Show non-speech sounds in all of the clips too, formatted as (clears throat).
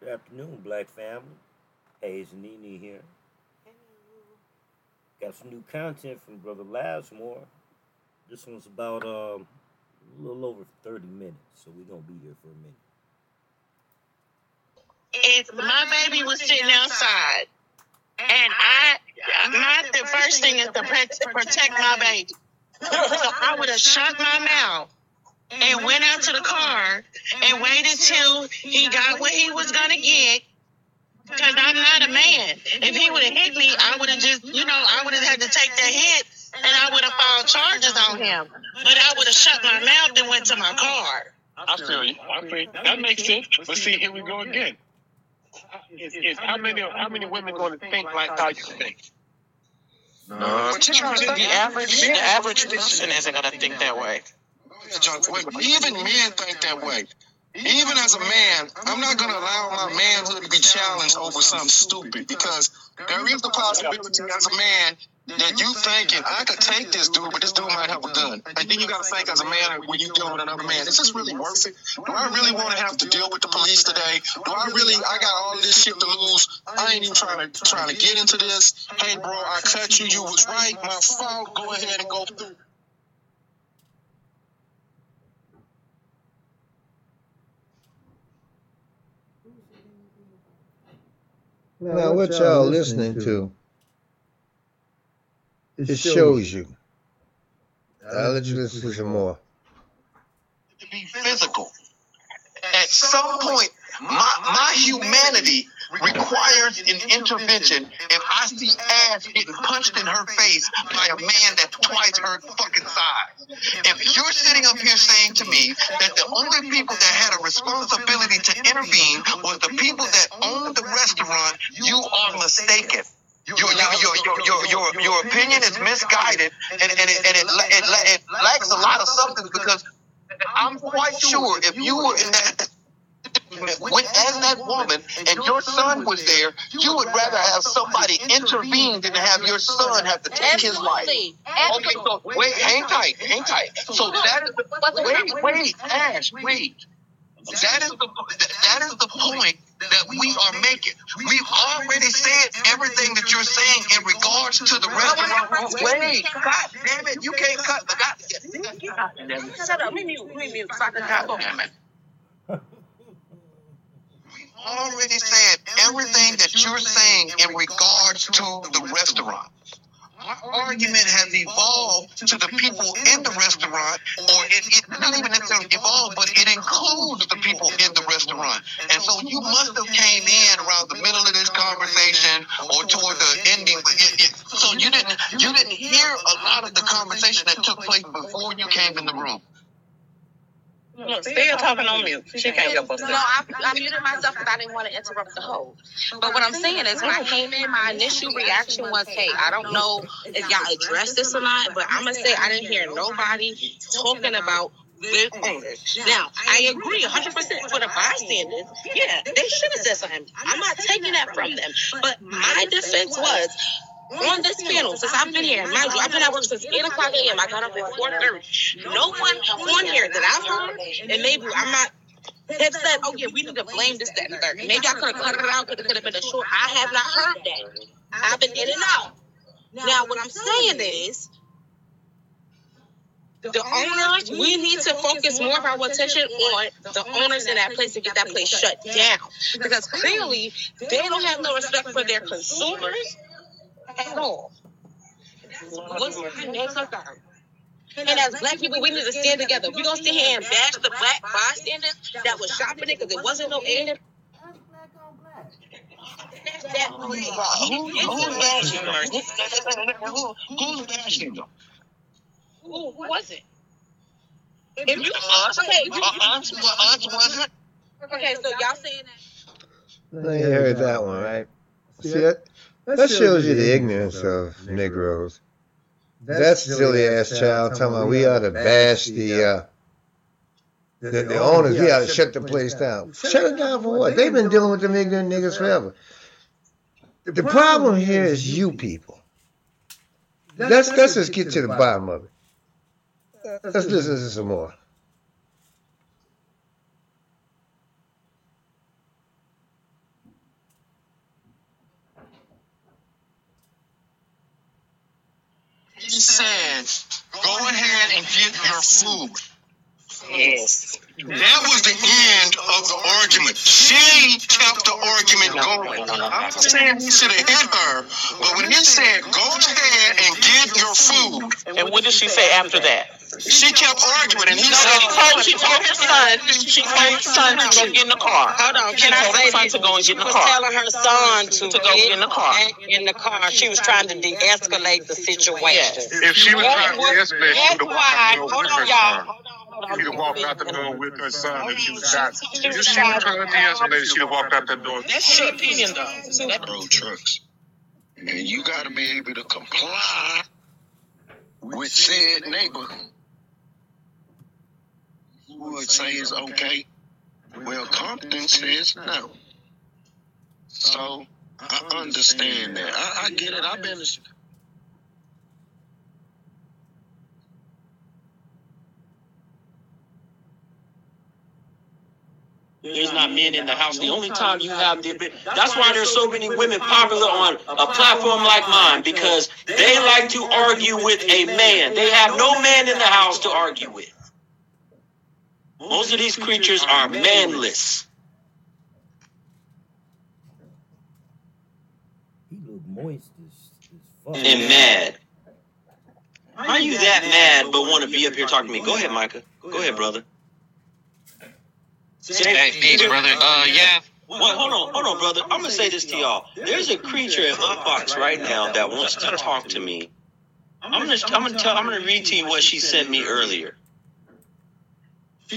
Good afternoon, Black family. Hayes and Nene here. Got some new content from Brother Lazmor. This one's about um, a little over 30 minutes, so we're going to be here for a minute. If my baby was sitting outside, and I, my the first thing is to protect, protect my baby. So I would have shut my mouth and went out to the car and waited till he got what he was gonna get. Because I'm not a man. If he would have hit me, I would have just, you know, I would have had to take that hit and I would have filed charges on him. But I would have shut my mouth and went to my car. I feel you. I feel you. That makes sense. But see, here we go again. Is, is how many how many women going to think like how you think? No, The average, the average person isn't gonna think that way. Even men think that way. Even as a man, I'm not going to allow my manhood to be challenged over something stupid because there is the possibility as a man that you thinking, I could take this dude, but this dude might have a gun. And then you got to think as a man when you deal with another man, is this really worth it? Do I really want to have to deal with the police today? Do I really, I got all this shit to lose. I ain't even trying to, trying to get into this. Hey, bro, I cut you. You was right. My fault. Go ahead and go through. Now, what y'all listening to? It shows you. I'll let you listen to some more. to be physical. At some point, my, my humanity requires an intervention if I see ass getting punched in her face by a man that's twice her fucking size. If you're sitting up here saying to me that the only people that had a responsibility to intervene was the people that owned the restaurant, you are mistaken. Your, your, your, your, your, your, opinion is misguided and, and, it, and it, it, it lacks a lot of substance because I'm quite sure if you were in that when, as that woman and your son was there, you would rather have somebody intervene than have your son have to take his life. Okay, so wait, hang tight, hang tight. So that is the wait, wait, Ash, wait. That is the that is the point that we are making. We've already said everything that you're saying in regards to the restaurant. Wait, God damn it, you can't cut the God. Shut up. Me mute. Me mute. So I can talk. Damn it. Already said everything that you're saying in regards to the restaurant. Our argument has evolved to the people in the restaurant, or it, it's not even necessarily evolved, but it includes the people in the restaurant. And so you must have came in around the middle of this conversation or toward the ending. But it, it, so you didn't you didn't hear a lot of the conversation that took place before you came in the room. Look, still talking on mute. She can't help No. I, I muted myself because I didn't want to interrupt the host. But what I'm saying is, when I came in, my initial reaction was, "Hey, I don't know if y'all addressed this or not, but I'm gonna say I didn't hear nobody talking about." Their mm. owners. Now, I agree 100% for the bystanders. Yeah, they should have said something. I'm not taking that from them. But my defense was on this panel, since I've been here, mind you, I've been at work since 8 o'clock a.m. I got up at 4.30. No one on here that I've heard, and maybe I'm not have said, oh yeah, we need to blame this, that, and third. Maybe I could have cut it out because it could have been a short. I have not heard that. I've been in and out. Now, what I'm saying is, the owners, we need to focus more of our attention on the owners in that place to get that place shut down. Because clearly, they don't have no respect for their consumers at all. What's my next concern? And as black people, we need to stand together. We're going to sit here and bash the black bystanders that was shopping it because it wasn't no aid. That's that Who, who's bashing them? Who, who's bashing them? Who was it? If you, uh-huh. Us? okay, you, Us? Us was it? Okay, so y'all saying that. You heard that one, right? See, that, that shows you the ignorance of Negroes. That silly ass child talking about we ought to bash the, uh, the, the owners, we ought to shut the place down. Shut it down for what? They've been dealing with them ignorant niggas forever. The problem here is you people. Let's, let's just get to the bottom of it. Let's listen to some more. Said, "Go ahead and get your food." Yes. That was the end of the argument. She kept the argument going. I'm saying he should have hit her, but when he said, "Go ahead and get your food," And what did she say after that? She kept arguing, and he She said, told, she told her son, she told her son to go get in the car. Hold on, She can I told her say son this? to go and get in the car? She was telling her son to, To go get in the car. in the car. She was trying to de-escalate the situation. Yes. If she was trying to That's escalate, she would have walked why. out the door Hold with on, her y'all. son. Hold on, hold on. She'd have walked out the door with her son if she was shot. If she was trying to de-escalate, she'd have walked out that door. That's your opinion, though. That- road trucks. And you got to be able to comply with said neighbor would say is okay. Well, Compton says no. So I understand that. I, I get it. I've been. There's not men in the house. The only time you have the that's why there's so many women popular on a platform like mine because they like to argue with a man. They have no man in the house to argue with. Most of these creatures are manless. He look moist as, as fuck. and mad. How you that mad but want to be up here talking to me? Go ahead, Micah. Go ahead, brother. Hey, peace, brother. Uh, yeah. Well, hold on, hold on, brother. I'm gonna say this to y'all. There's a creature in my box right now that wants to talk to me. I'm gonna, I'm gonna tell, I'm gonna read to you what she sent me earlier.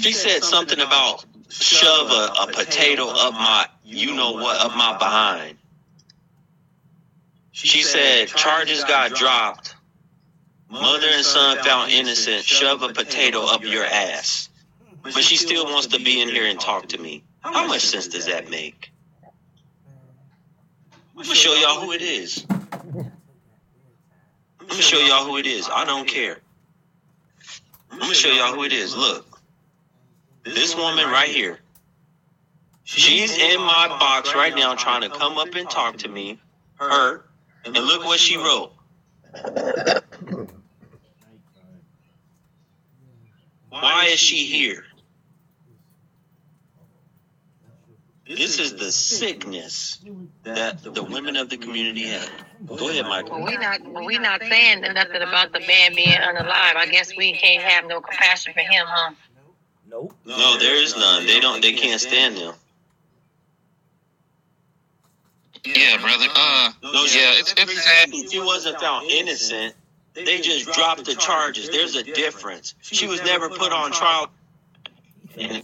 She said something about shove a, a potato up my, you know what, up my behind. She said charges got dropped. Mother and son found innocent. Shove a potato up your ass. But she still wants to be in here and talk to me. How much sense does that make? I'm gonna show y'all who it is. I'm gonna show y'all who it is. I don't care. I'm gonna show y'all who it is. Look. This woman right here. She's in my box right now trying to come up and talk to me. Her. And look what she wrote. Why is she here? This is the sickness that the women of the community have. Go ahead, Michael. Well, Michael. we not well, we not saying nothing about the man being unalive. I guess we can't have no compassion for him, huh? Nope. No, there is none. They don't. They can't stand them. Yeah, brother. Uh, No, yeah, it's, it's sad. she wasn't found innocent. They just dropped the charges. There's a difference. She was never put on trial. And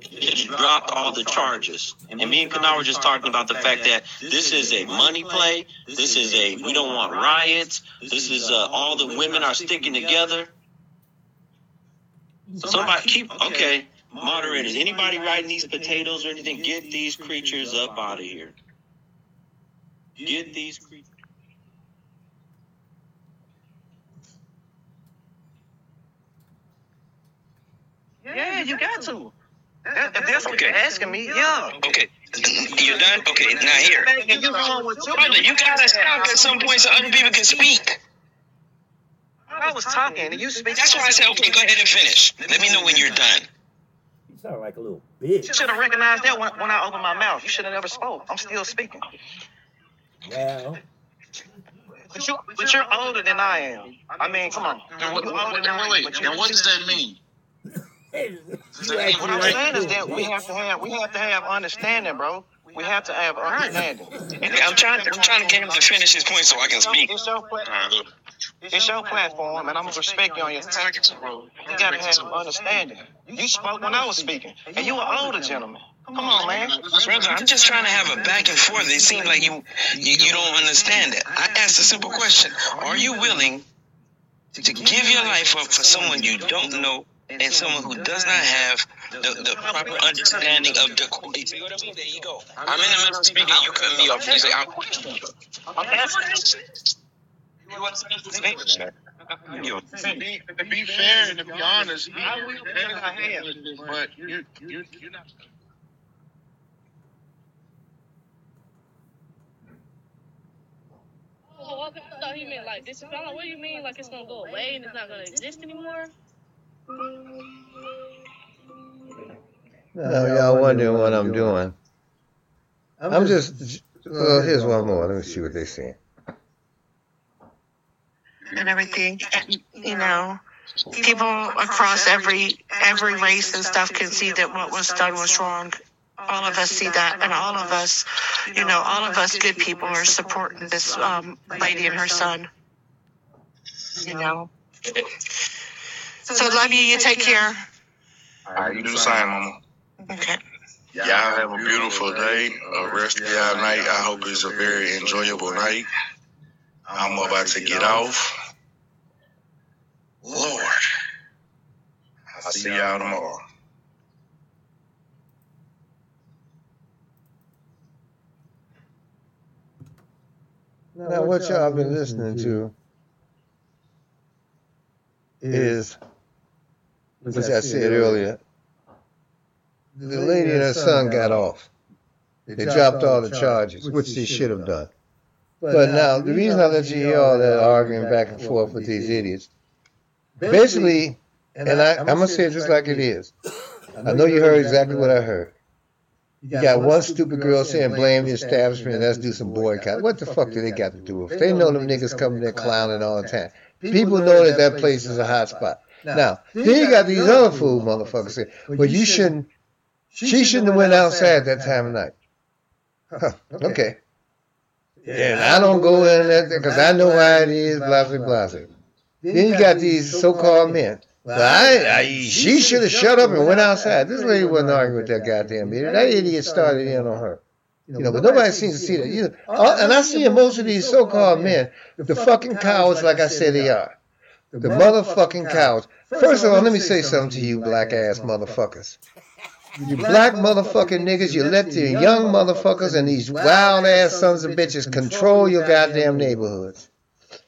(laughs) just dropped all the charges. And me and Kana were just talking about the fact that this is a money play. This is a we don't want riots. This is uh, all the women are sticking together. Somebody keep okay. Moderators, anybody riding these potatoes or anything, get these creatures up out of here. Get these creatures. Yeah, you got to. That, if that's what you're asking me, yeah. Okay, you're done. Okay, now here, you going with your brother. You gotta stop at some point so other people can speak. I was talking and you speak. That's why I said, okay, go ahead and finish. Let me know when you're done. He sound like a little bitch. You should have recognized that when, when I opened my mouth. You should have never spoke. I'm still speaking. Well, But you, but you're older than I am. I mean, come on. Then what, You're what, older wait, me, wait, but wait. you- Then what does that mean? (laughs) What I'm saying is that we have to have we have to have understanding, bro. We have to have understanding. Okay, I'm trying. I'm trying to get him to finish his point so I can speak. It's your, pla- it's your platform, and I'm gonna respect you on your tactics, bro. You gotta have some understanding. You spoke when I was speaking, and you an older gentleman. Come on, man. Brother, I'm just trying to have a back and forth. It seems like you, you you don't understand it. I asked a simple question: Are you willing to give your life up for someone you don't know and someone who does not have the, the proper understanding of the? You see what I mean? There you go. I'm in the middle of speaking. You cut me off. You say, I'm, I'm asking. You understand the statement? you. To be, to be fair and to be honest, he, I will be in my hand. but you, you, you're not. Oh, okay. I thought he meant like this. I'm like, what do you mean? Like it's gonna go away and it's not gonna exist anymore? Now y'all wondering what I'm doing. I'm just. Well, oh, here's one more. Let me see what they're saying. And everything. And, you know, people across every every race and stuff can see that what was done was wrong. All of us see that, and all of us, you know, all of us good people are supporting this um, lady and her son. You know. So love you. You take care. All right, you do the same, mama. Okay. Y'all have a beautiful day, a rest of y'all night. I hope it's a very enjoyable night. I'm about to get off. Lord. I'll see y'all tomorrow. Now, what y'all been listening to is, which I said earlier, the lady and her son got off. They dropped all the charges, which they should have done. But now, the reason I let you hear all that arguing back and forth with these idiots, basically, and I, I'm going to say it just like it is. I know you heard exactly what I heard. You got one stupid girl saying blame the establishment and let's do some boycott. What the fuck do they got to do with it? They know them niggas coming there clowning all the time. People know that that place is a hot spot. Now, then you got these other fool motherfuckers saying, well, you shouldn't, she shouldn't have went outside that time of night. Huh, okay. And I don't go in there because I know why it is, blah, blah, blah. Then you got these so-called men. Well, I, I, she should have shut up and went outside. This lady wasn't arguing with that goddamn idiot. That idiot started in on her. You know, but nobody seems to see that. You know, and I see in most of these so-called men, the fucking cowards, like I said they are. The motherfucking cowards. First of all, let me say something to you black ass motherfuckers. You black motherfucking niggas, you let the young motherfuckers and these wild ass sons of bitches control your goddamn neighborhoods.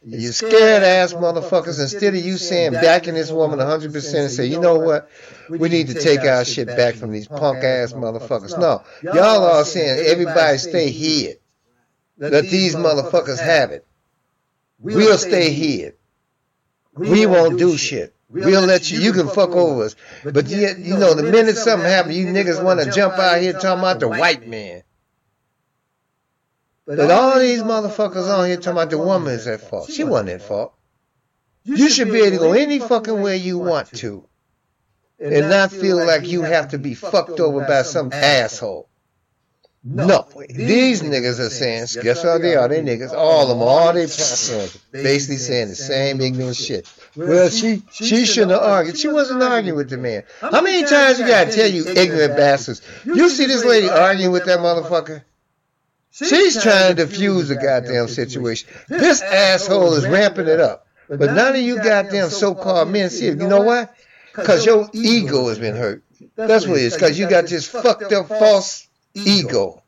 You scared ass motherfuckers, instead of you saying backing this woman 100% and say, you know what, we need to take our shit back from these punk ass motherfuckers. No, y'all are saying everybody stay here. Let these motherfuckers have it. We'll stay here. We won't do shit. We'll let you, you can fuck over us. But yet, you know, the minute something happens, you niggas want to jump out here talking about the white man. But all these motherfuckers on here talking about the woman is at fault. She wasn't at fault. You should be able to go any fucking way you want to and not feel like you have to be fucked over by some asshole. No, these niggas are saying, guess what they are? They niggas, all of them, all they basically saying the same ignorant shit. Well, she she shouldn't have argued. She wasn't arguing with the man. How many times you gotta tell you ignorant bastards? You see this lady arguing with that motherfucker? She's trying to defuse the goddamn situation. This asshole is ramping it up. But none of you goddamn so-called men see it. You know why? Because your ego has been hurt. That's what it is. Because you got this fucked up false ego.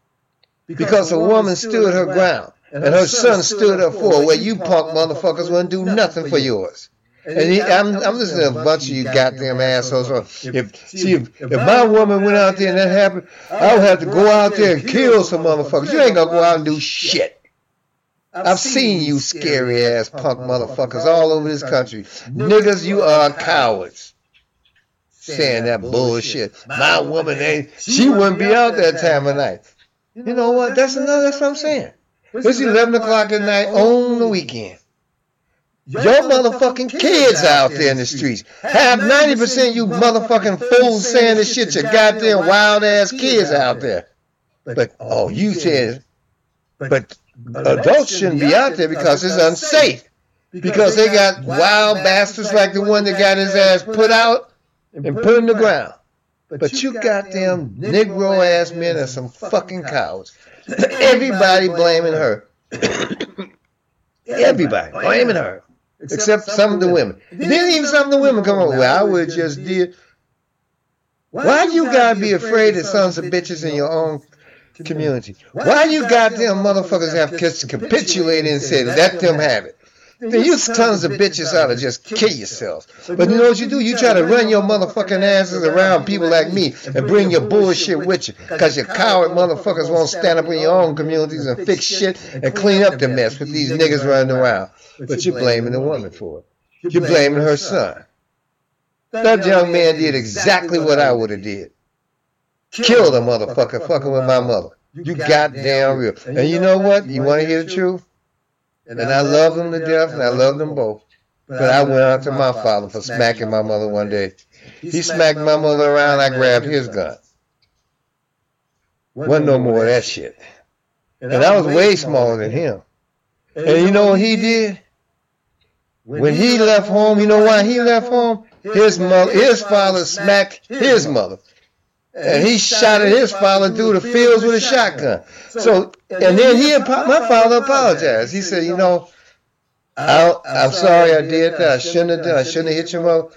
Because a woman stood her ground. And her son stood up for her, where you punk motherfuckers wouldn't do nothing for yours. And he, I'm, I'm listening to a bunch of you goddamn assholes. If see, if, if my woman went out there and that happened, I would have to go out there and kill some motherfuckers. You ain't gonna go out and do shit. I've seen you scary ass punk motherfuckers all over this country. Niggas, you are cowards. Saying that bullshit. My woman ain't, she wouldn't be out that time of night. You know what? That's another, that's what I'm saying. It's 11 o'clock at night on the weekend. Your motherfucking kids out there in the streets. Have 90% you motherfucking fools saying this shit, your goddamn wild ass kids out there. But, oh, you said, but adults shouldn't be out there because it's unsafe. Because they got wild bastards like the one that got his ass put out and put in the ground. But you goddamn Negro ass men are some fucking cowards. Everybody blaming her. (coughs) Everybody blaming her. Except some of the women. Then even some of the women come on, well, I would just did. Why you gotta be afraid of sons of bitches in your own community? Why you goddamn motherfuckers have to capitulate and say, let them have it? Then you tons of bitches ought to just kill yourselves. But you know what you do? You try to run your motherfucking asses around people like me and bring your bullshit with you. Because your coward motherfuckers won't stand up in your own communities and fix shit and clean up the mess with these niggas running around. But you're blaming the woman for it. You're blaming her son. That young man did exactly what I would have did. Killed a motherfucker fucking with my mother. You goddamn real. And you know what? You want to hear the truth? And I love them to death, and I love them both. But I went out to my father for smacking my mother one day. He smacked my mother around, I grabbed his gun. Wasn't no more of that shit. And I was way smaller than him. And you know what he did? When he left home, you know why he left home? His mother, his father smacked his mother. And he shot at his father through the fields with a shotgun. So, and then he, my father apologized. He said, you know, I, I'm sorry I did that. I shouldn't have done. I shouldn't have hit your mother.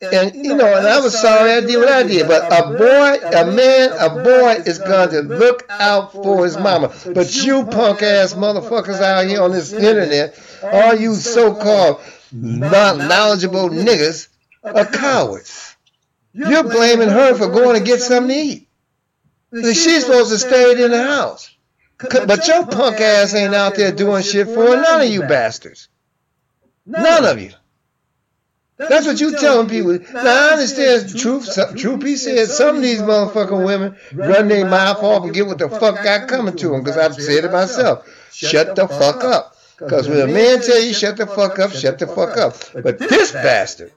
And you know, and I was sorry I did what I did. But a boy, a man, a boy is going to look out for his mama. But you punk ass motherfuckers out here on this internet, all you so-called not knowledgeable niggas, are cowards. You're blaming her for going to get something to eat. She's supposed to stay in the house. But your punk ass ain't out there doing shit for her. None of you bastards. None of you. That's what you telling people. Now I understand truth. Truth be said, some of these motherfucking women run their mouth off and get what the fuck got coming to them. Because I've said it myself. Shut the fuck up. Because when a man tell you shut the fuck up, shut the fuck up. But this bastard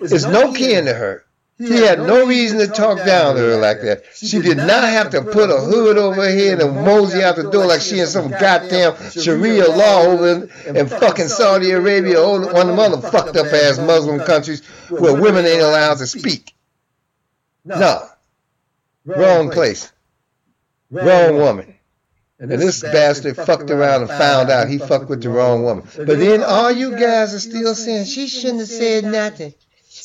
is no kin to her. He had no reason to talk down to her like that. She did not have to put a hood over her head and mosey out the door like she in some goddamn Sharia law over in, in fucking Saudi Arabia or one of them other fucked up ass Muslim countries where women ain't allowed to speak. No. Wrong place. Wrong woman. And this bastard fucked around and found out he fucked with the wrong woman. But then all you guys are still saying she shouldn't have said nothing.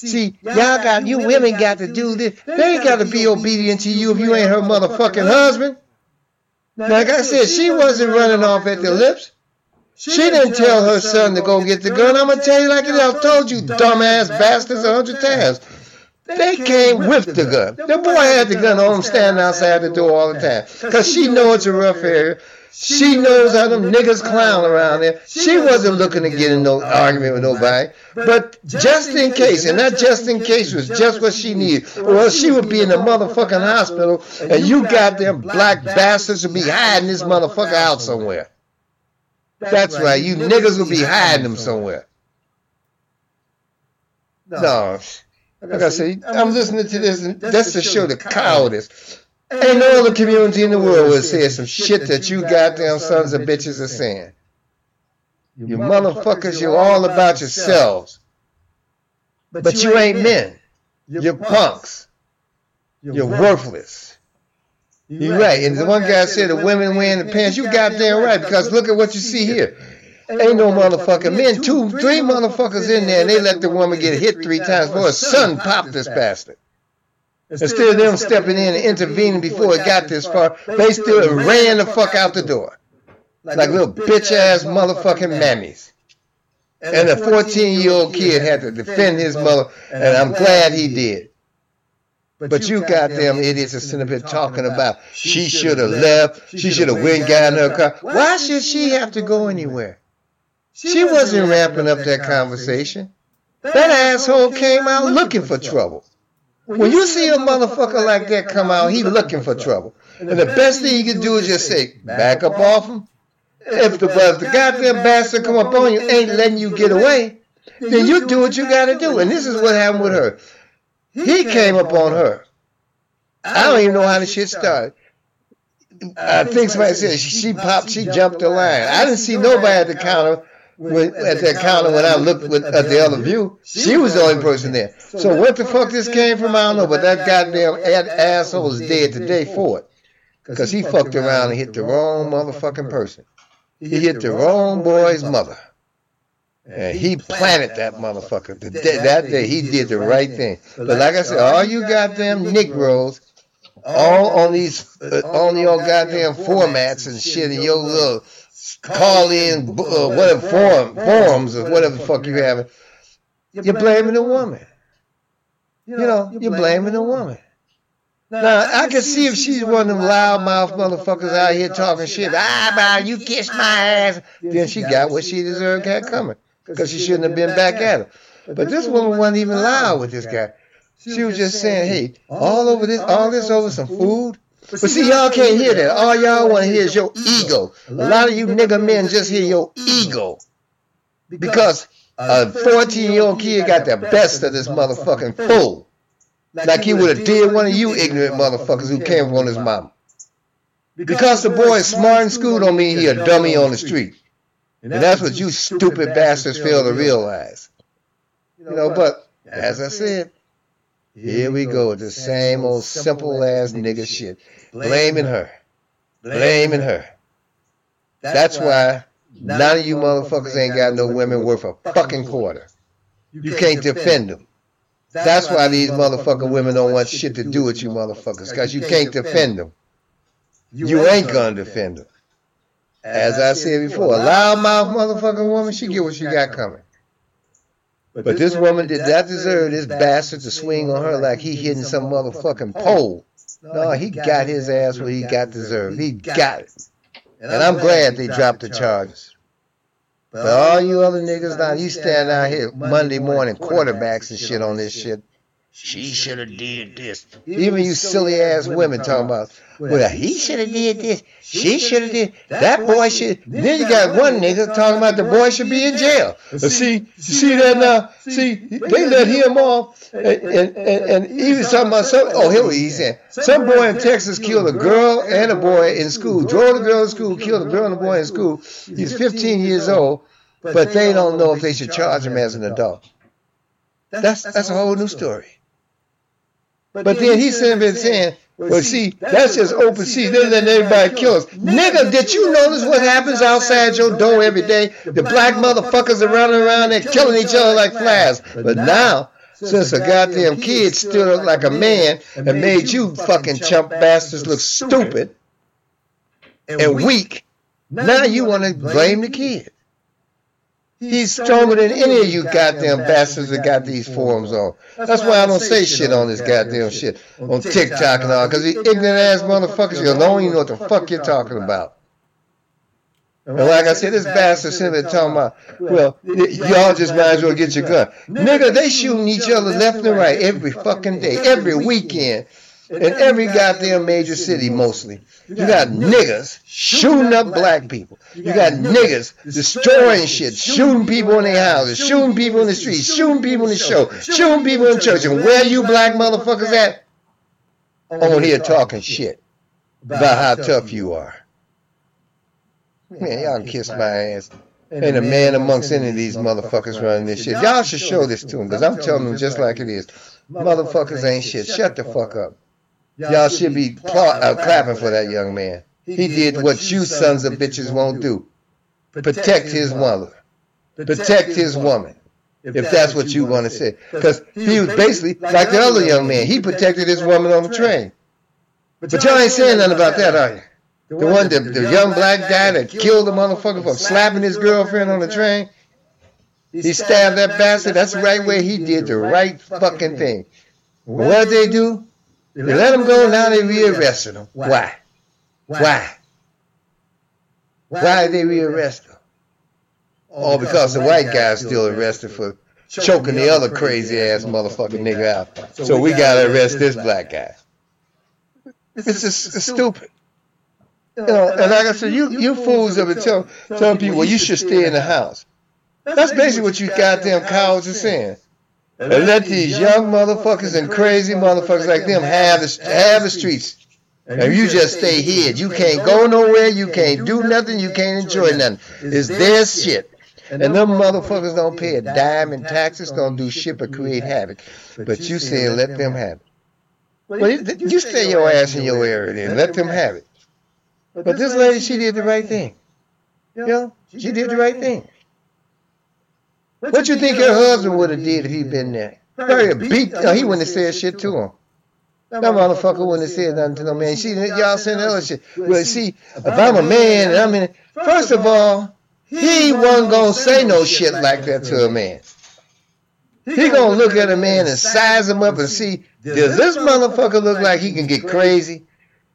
See, y'all got you women got to do this. They ain't got to be obedient to you if you ain't her motherfucking husband. Like I said, she wasn't running off at the lips. She didn't tell her son to go get the gun. I'm gonna tell you like I've told you, dumbass bastards, a hundred times. They came with the gun. The boy had the gun on him standing outside the door all the time. Because she knows it's a rough area. She knows how them niggas clown around there. She wasn't looking to get in no argument with nobody. But just in case, and that just in case was just what she needed. Or else she would be in the motherfucking hospital and you goddamn black bastards would be hiding this motherfucker out somewhere. That's right, you niggas would be hiding him somewhere. No. Like I say, I'm listening to this, and that's to show the cowardice. Ain't no other community in the world would say some shit that you goddamn sons of bitches are saying. You motherfuckers, you're all about yourselves. But you ain't men. You're punks. You're worthless. You're right. And the one guy said the women wearing the pants. You goddamn right, because look at what you see here. Ain't no motherfucking men. Two, three motherfuckers in there, and they let the woman get hit three times before her son popped this bastard. Instead of them stepping in and intervening before it got this far, they still ran the fuck out the door. Like little bitch ass motherfucking mammies. And a 14 year old kid had to defend his mother, and I'm glad he did. But you goddamn idiots are sitting up here talking about she should have left, she should have went got in her car. Why should she have to go anywhere? She wasn't ramping up that conversation. That asshole came out looking for trouble. When you see a motherfucker like that come out, he looking for trouble. And the best thing you can do is just say, back up off him. If the, if the goddamn bastard come up on you, ain't letting you get away, then you do what you gotta do. And this is what happened with her. He came up on her. I don't even know how the shit started. I think somebody said she, she popped, she jumped the line. I didn't see nobody at the counter when, at that counter when I looked with, at the other view, she was the only person there. So what the fuck this came from, I don't know, but that goddamn asshole is dead today for it. Because he fucked around and hit the wrong motherfucking person. He hit the wrong boy's mother. And he planted that motherfucker. The day, that day, he did the right thing. But like I said, all you goddamn Negroes, all on these, uh, on your goddamn formats and shit, and your little call in uh, whatever forum, forums or whatever the fuck you having, you're blaming the woman. You know, you're blaming the woman. Now, I can see if she's one of them loudmouth motherfuckers out here talking shit. Ah, man, you kiss my ass. Then she got what she deserved got coming. Because she shouldn't have been back at her. But this woman wasn't even loud with this guy. She was just saying, hey, all over this, all this over some food. But see, y'all can't hear that. All y'all want to hear is your ego. A lot of you nigga men just hear your ego. Because a 14 year old kid got the best of this motherfucking fool. Like he would have did one of you ignorant motherfuckers who came from his mama. Because the boy is smart in school don't mean he a dummy on the street. And that's what you stupid bastards fail to realize. You know, but as I said, here we go with the same old simple ass nigga shit. Blaming her. Blaming her. That's why none of you motherfuckers ain't got no women worth a fucking quarter. You can't defend them. That's why these motherfucking women don't want shit to do with you motherfuckers, because you can't defend them. You ain't gonna defend them. As I said before, a loudmouth motherfucking woman, she get what she got coming. But this woman did not deserve this bastard to swing on her like he hitting some motherfucking pole. No, he got his ass what he got deserved. He got it. And I'm glad they dropped the charges. But all you other niggas now, you stand out here Monday morning quarterbacks and shit on this shit. She should have did this. Even you silly ass women talking about, well, he should have did this. She should have did. That boy should. Then you got one nigga talking about the boy should be in jail. See, see that now? See, they let him off, and and, and, and he was talking about some. Oh, here he's saying some boy in Texas killed a girl and a boy in school. Drove the girl to school, killed a girl and a boy in school. He's 15 years old, but they don't know if they should charge him as an adult. That's that's a whole new story. But then he's sitting there saying, well, see, that's just open sea. They're letting everybody kill us. Nigga, did you notice what happens outside your door every day? The black motherfuckers are running around there killing each other like flies. But now, since a goddamn kid stood up like a man and made you fucking chump bastards look stupid and weak, now you want to blame the kid. He's stronger than any of you goddamn bastards that got these forums on. That's why I don't say shit on this goddamn shit on TikTok and all, because these ignorant ass motherfuckers, you don't even know what the fuck you're talking about. And like I said, this bastard sitting there talking about, well, y'all just might as well get your gun. Nigga, they shooting each other left and right every fucking day, every weekend, in every goddamn major city mostly. You got niggas shooting up black people. You got niggas destroying shit, shooting people in their houses, shooting people in the streets, shooting people in the show, shooting people in church. And where you black motherfuckers at? On here talking shit about how tough you are. Man, y'all can kiss my ass. Ain't a man amongst any of these motherfuckers running this shit. Y'all should show this to them, because I'm telling them just like it is. Motherfuckers ain't shit. Shut the fuck up. Y'all should be pla- uh, clapping for that young man. He did what you sons of bitches won't do. Protect his mother. Protect his woman. If that's what you want to say. Because he was basically like the other young man. He protected his woman on the train. But y'all ain't saying nothing about that, are you? The one, the, the young black guy that killed the motherfucker for slapping his girlfriend on the train. He stabbed that bastard. That's the right way he did the right fucking thing. What did they do? They let him go, now they rearrested him. Why? Why? Why did they rearrest him? Oh, because the white guy's still arrested for choking the other crazy ass motherfucking nigga out. So we gotta arrest this black guy. It's just it's stupid. You know, and like I said, you you fools have been tell, telling people, well, you should stay in the house. That's basically what you goddamn cowards are saying. And let these young motherfuckers and crazy motherfuckers like them have the, have the streets. And you just stay here. You can't go nowhere. You can't do nothing. You can't enjoy nothing. It's their shit. And them motherfuckers don't pay a dime in taxes, don't do shit but create havoc. But you say let them have it. Well, you stay your ass in your area then. Let them have it. But this lady, she did the right thing. You know, she did the right thing. What you think her husband would have did if he'd been there? Probably beat. He wouldn't have said shit to him. That motherfucker wouldn't have said nothing to no man. She, y'all saying that other shit. Well, see, if I'm a man and I'm in, first of all, he wasn't gonna say no shit like that to a man. He gonna look at a man and size him up and see, does this motherfucker look like he can get crazy?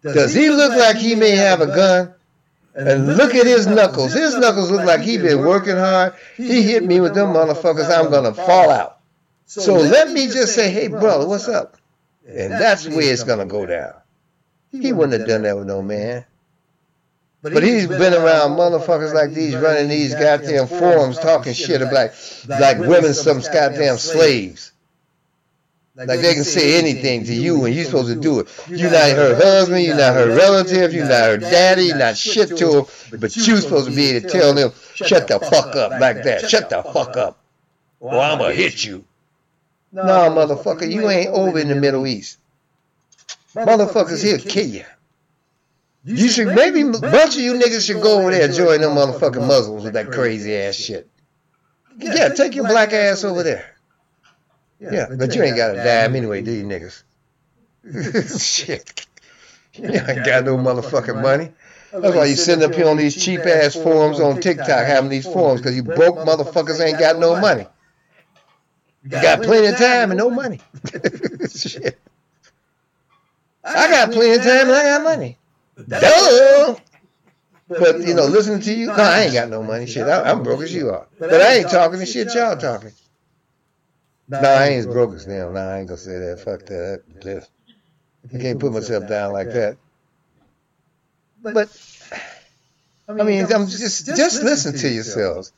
Does he look like he may have a gun? And look at his knuckles. His knuckles look like he been working hard. He hit me with them motherfuckers. I'm gonna fall out. So let me just say, hey brother, what's up? And that's where it's gonna go down. He wouldn't have done that with no man. But he's been around motherfuckers like these running these goddamn forums talking shit about like women some goddamn slaves. Like they can say anything to you and you're supposed to do it. You're not her husband, you're not her relative, you're not her daddy, you're not shit to her, but you're supposed to be able to tell them, shut the fuck up like that, shut the fuck up, or I'm gonna hit you. No, motherfucker, you ain't over in the Middle East. Motherfuckers here kill you. You should maybe a bunch of you niggas should go over there and join them motherfucking Muslims with that crazy ass shit. Yeah, take your black ass over there. Yeah, but you ain't got a dime anyway, do you niggas? (laughs) shit. You ain't got no motherfucking money. That's why you sitting up here on these cheap ass forums on TikTok having these forums because you broke motherfuckers ain't got no money. You got plenty of time and no money. shit. I got plenty of time and I got money. Duh. But you know, listening to you, no, I ain't got no money. Shit, I, am broke as you are. But I ain't talking the shit y'all talking. No, I ain't as broke as them. No, I ain't gonna say that. Fuck that. that I can't put myself down like that. But (sighs) I mean, I'm just just listen to yourselves.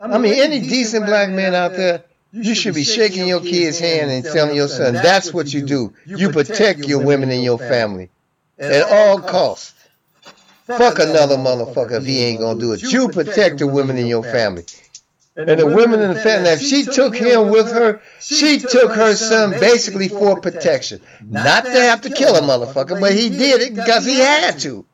I mean, any decent black man out there, you should be shaking your kid's hand and telling your son that's what you do. You protect your women and your family at all costs. Fuck another motherfucker if he ain't gonna do it. You protect the women in your family. And the women in the family, if she took him with her, she took her son basically for protection. Not to have to kill a motherfucker, but he did it because he had to.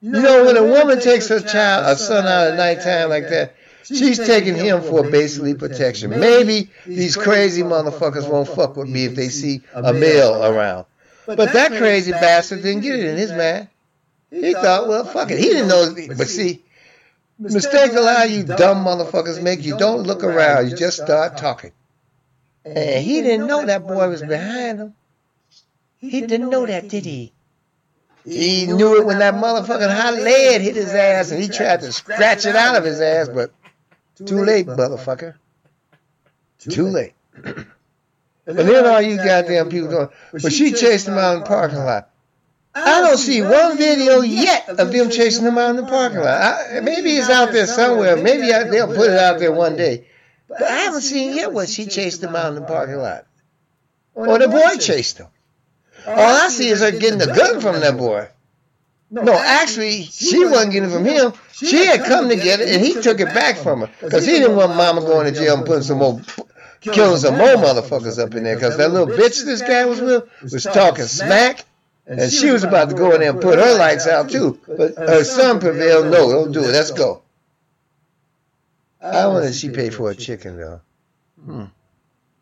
You know, when a woman takes her child, a son out at nighttime like that, she's taking him for basically protection. Maybe these crazy motherfuckers won't fuck with me if they see a male around. But that crazy bastard didn't get it in his man. He thought, well, fuck it. He didn't know. But see, mistakes a lot of you dumb motherfuckers make. You don't look around. You just start talking. And he didn't know that boy was behind him. He didn't know that, did he? He knew it when that motherfucking hot lead hit his ass and he tried to scratch it out of his ass, but too late, motherfucker. Too late. (clears throat) And then all you goddamn people going, but she chased him out in the parking lot. I don't see one video yet of them chasing him out in the parking lot. I, maybe it's out there somewhere. Maybe I, they'll put it out there one day. But I haven't seen yet what she chased him out in the parking lot. Or the boy chased him. All I see is her getting the gun from that boy. No, actually, she wasn't getting it from him. She had come to get it, and he took it back from her because he didn't want Mama going to jail and putting some more killing some more motherfuckers up in there because that little bitch this guy was with was talking smack. And she was about to go in there and put her lights out too. But her son prevailed, no, don't do it. Let's go. I wonder if she paid for a chicken though. Hmm.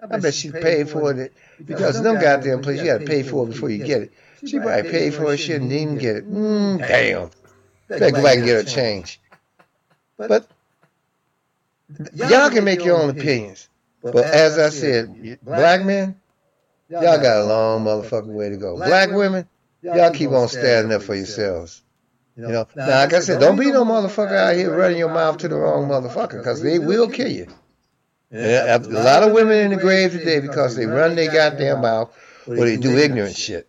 I bet she paid for it because them goddamn place you gotta pay for it before you get it. She probably paid for it. and didn't even get it. Mm, damn. Better go back and get her change. But y'all can make your own opinions. But as I said, black men, y'all got a long motherfucking way to go. Black women, y'all keep on standing up for yourselves. You know, now, like I said, don't be no motherfucker out here running your mouth to the wrong motherfucker because they will kill you. A lot of women in the grave today because they run their goddamn mouth or they do ignorant shit.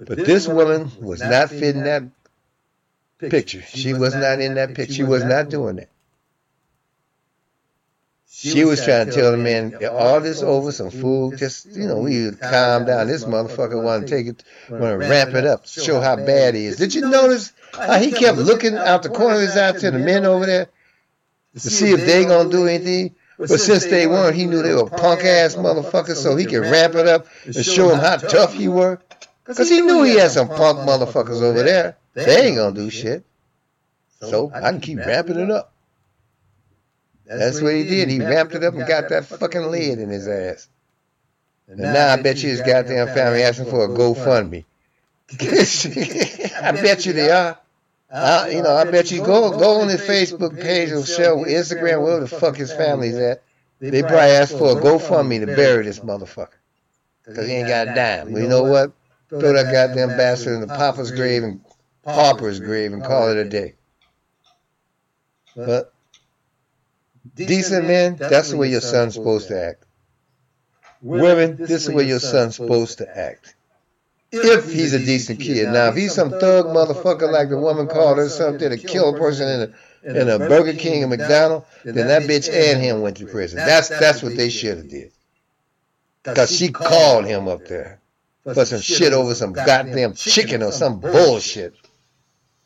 But this woman was not fitting that picture. She was not in that picture. She was not doing that. She was trying to tell the man, all this over, some food, just, you know, we calm down. This motherfucker want to take it, want to ramp it up, show how bad he is. Did you notice how he kept looking out the corner of his eye to the men over there to see if they going to do anything? But since they weren't, he knew they were punk ass motherfuckers, so he could ramp it up and show them how tough he were. Because he knew he had some punk motherfuckers over there. They ain't going to do shit. So I can keep ramping it up. That's what he did. He ramped it up and got that fucking lead in his ass. And now I bet you his goddamn family asking for a GoFundMe. (laughs) I bet you they are. I, uh, uh, you know, I bet you go go on his Facebook page or show Instagram, wherever the fuck his family's at. They probably asked for a GoFundMe to bury this motherfucker. Because he ain't got a dime. But you know what? Throw that goddamn bastard in the Papa's grave and Pauper's grave and call it a day. But decent men, that's the way your son's supposed to act. Women, this is the way your son's supposed to act. If he's a decent kid. Now, if he's some thug motherfucker like the woman called her something to kill a person in a, in a Burger King and McDonald's, then that bitch and him went to prison. That's that's what they should have did. Because she called him up there for some shit over some goddamn chicken or some bullshit.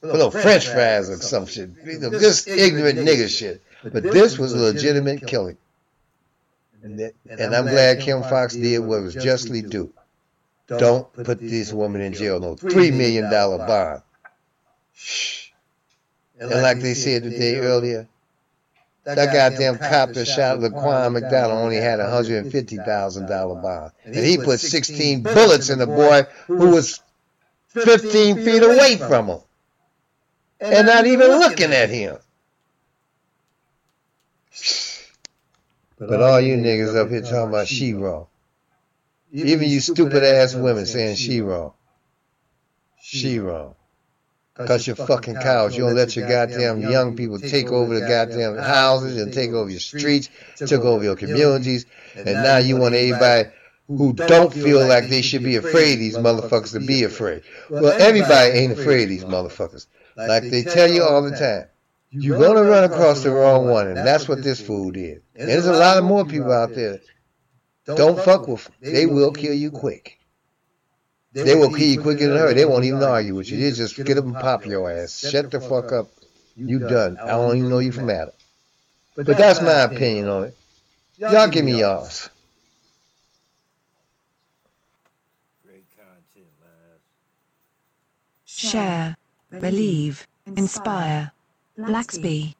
For little french fries or some shit. Just ignorant nigga shit. But this was a legitimate killing. And I'm glad Kim Foxx did what was justly due. Don't put this woman in jail no three million dollar bond. Shh. And like they said today earlier, that goddamn cop that shot Laquan McDonald only had a hundred and fifty thousand dollar bond, and he put sixteen bullets in the boy who was fifteen feet away from him, and not even looking at him. But all you niggas up here talking about she wrong. Even you stupid ass women saying she wrong. She wrong. Cause you're fucking cows. You don't let your goddamn young people take over the goddamn houses and take over your streets, took over your communities, and now you want everybody who don't feel like they should be afraid of these motherfuckers to be afraid. Well, everybody ain't afraid of these motherfuckers. Like they tell you all the time. You're gonna run across the wrong one, and that's what this fool did. And there's a lot of more people out there. Don't fuck with them. They will kill you quick. They will kill you quicker than her. They won't even argue with you. They just get up and pop your ass. Shut the fuck up. You done. I don't even know you from Adam. But that's my opinion on it. Y'all give me yours. Great. Share, believe, inspire. Blacksby.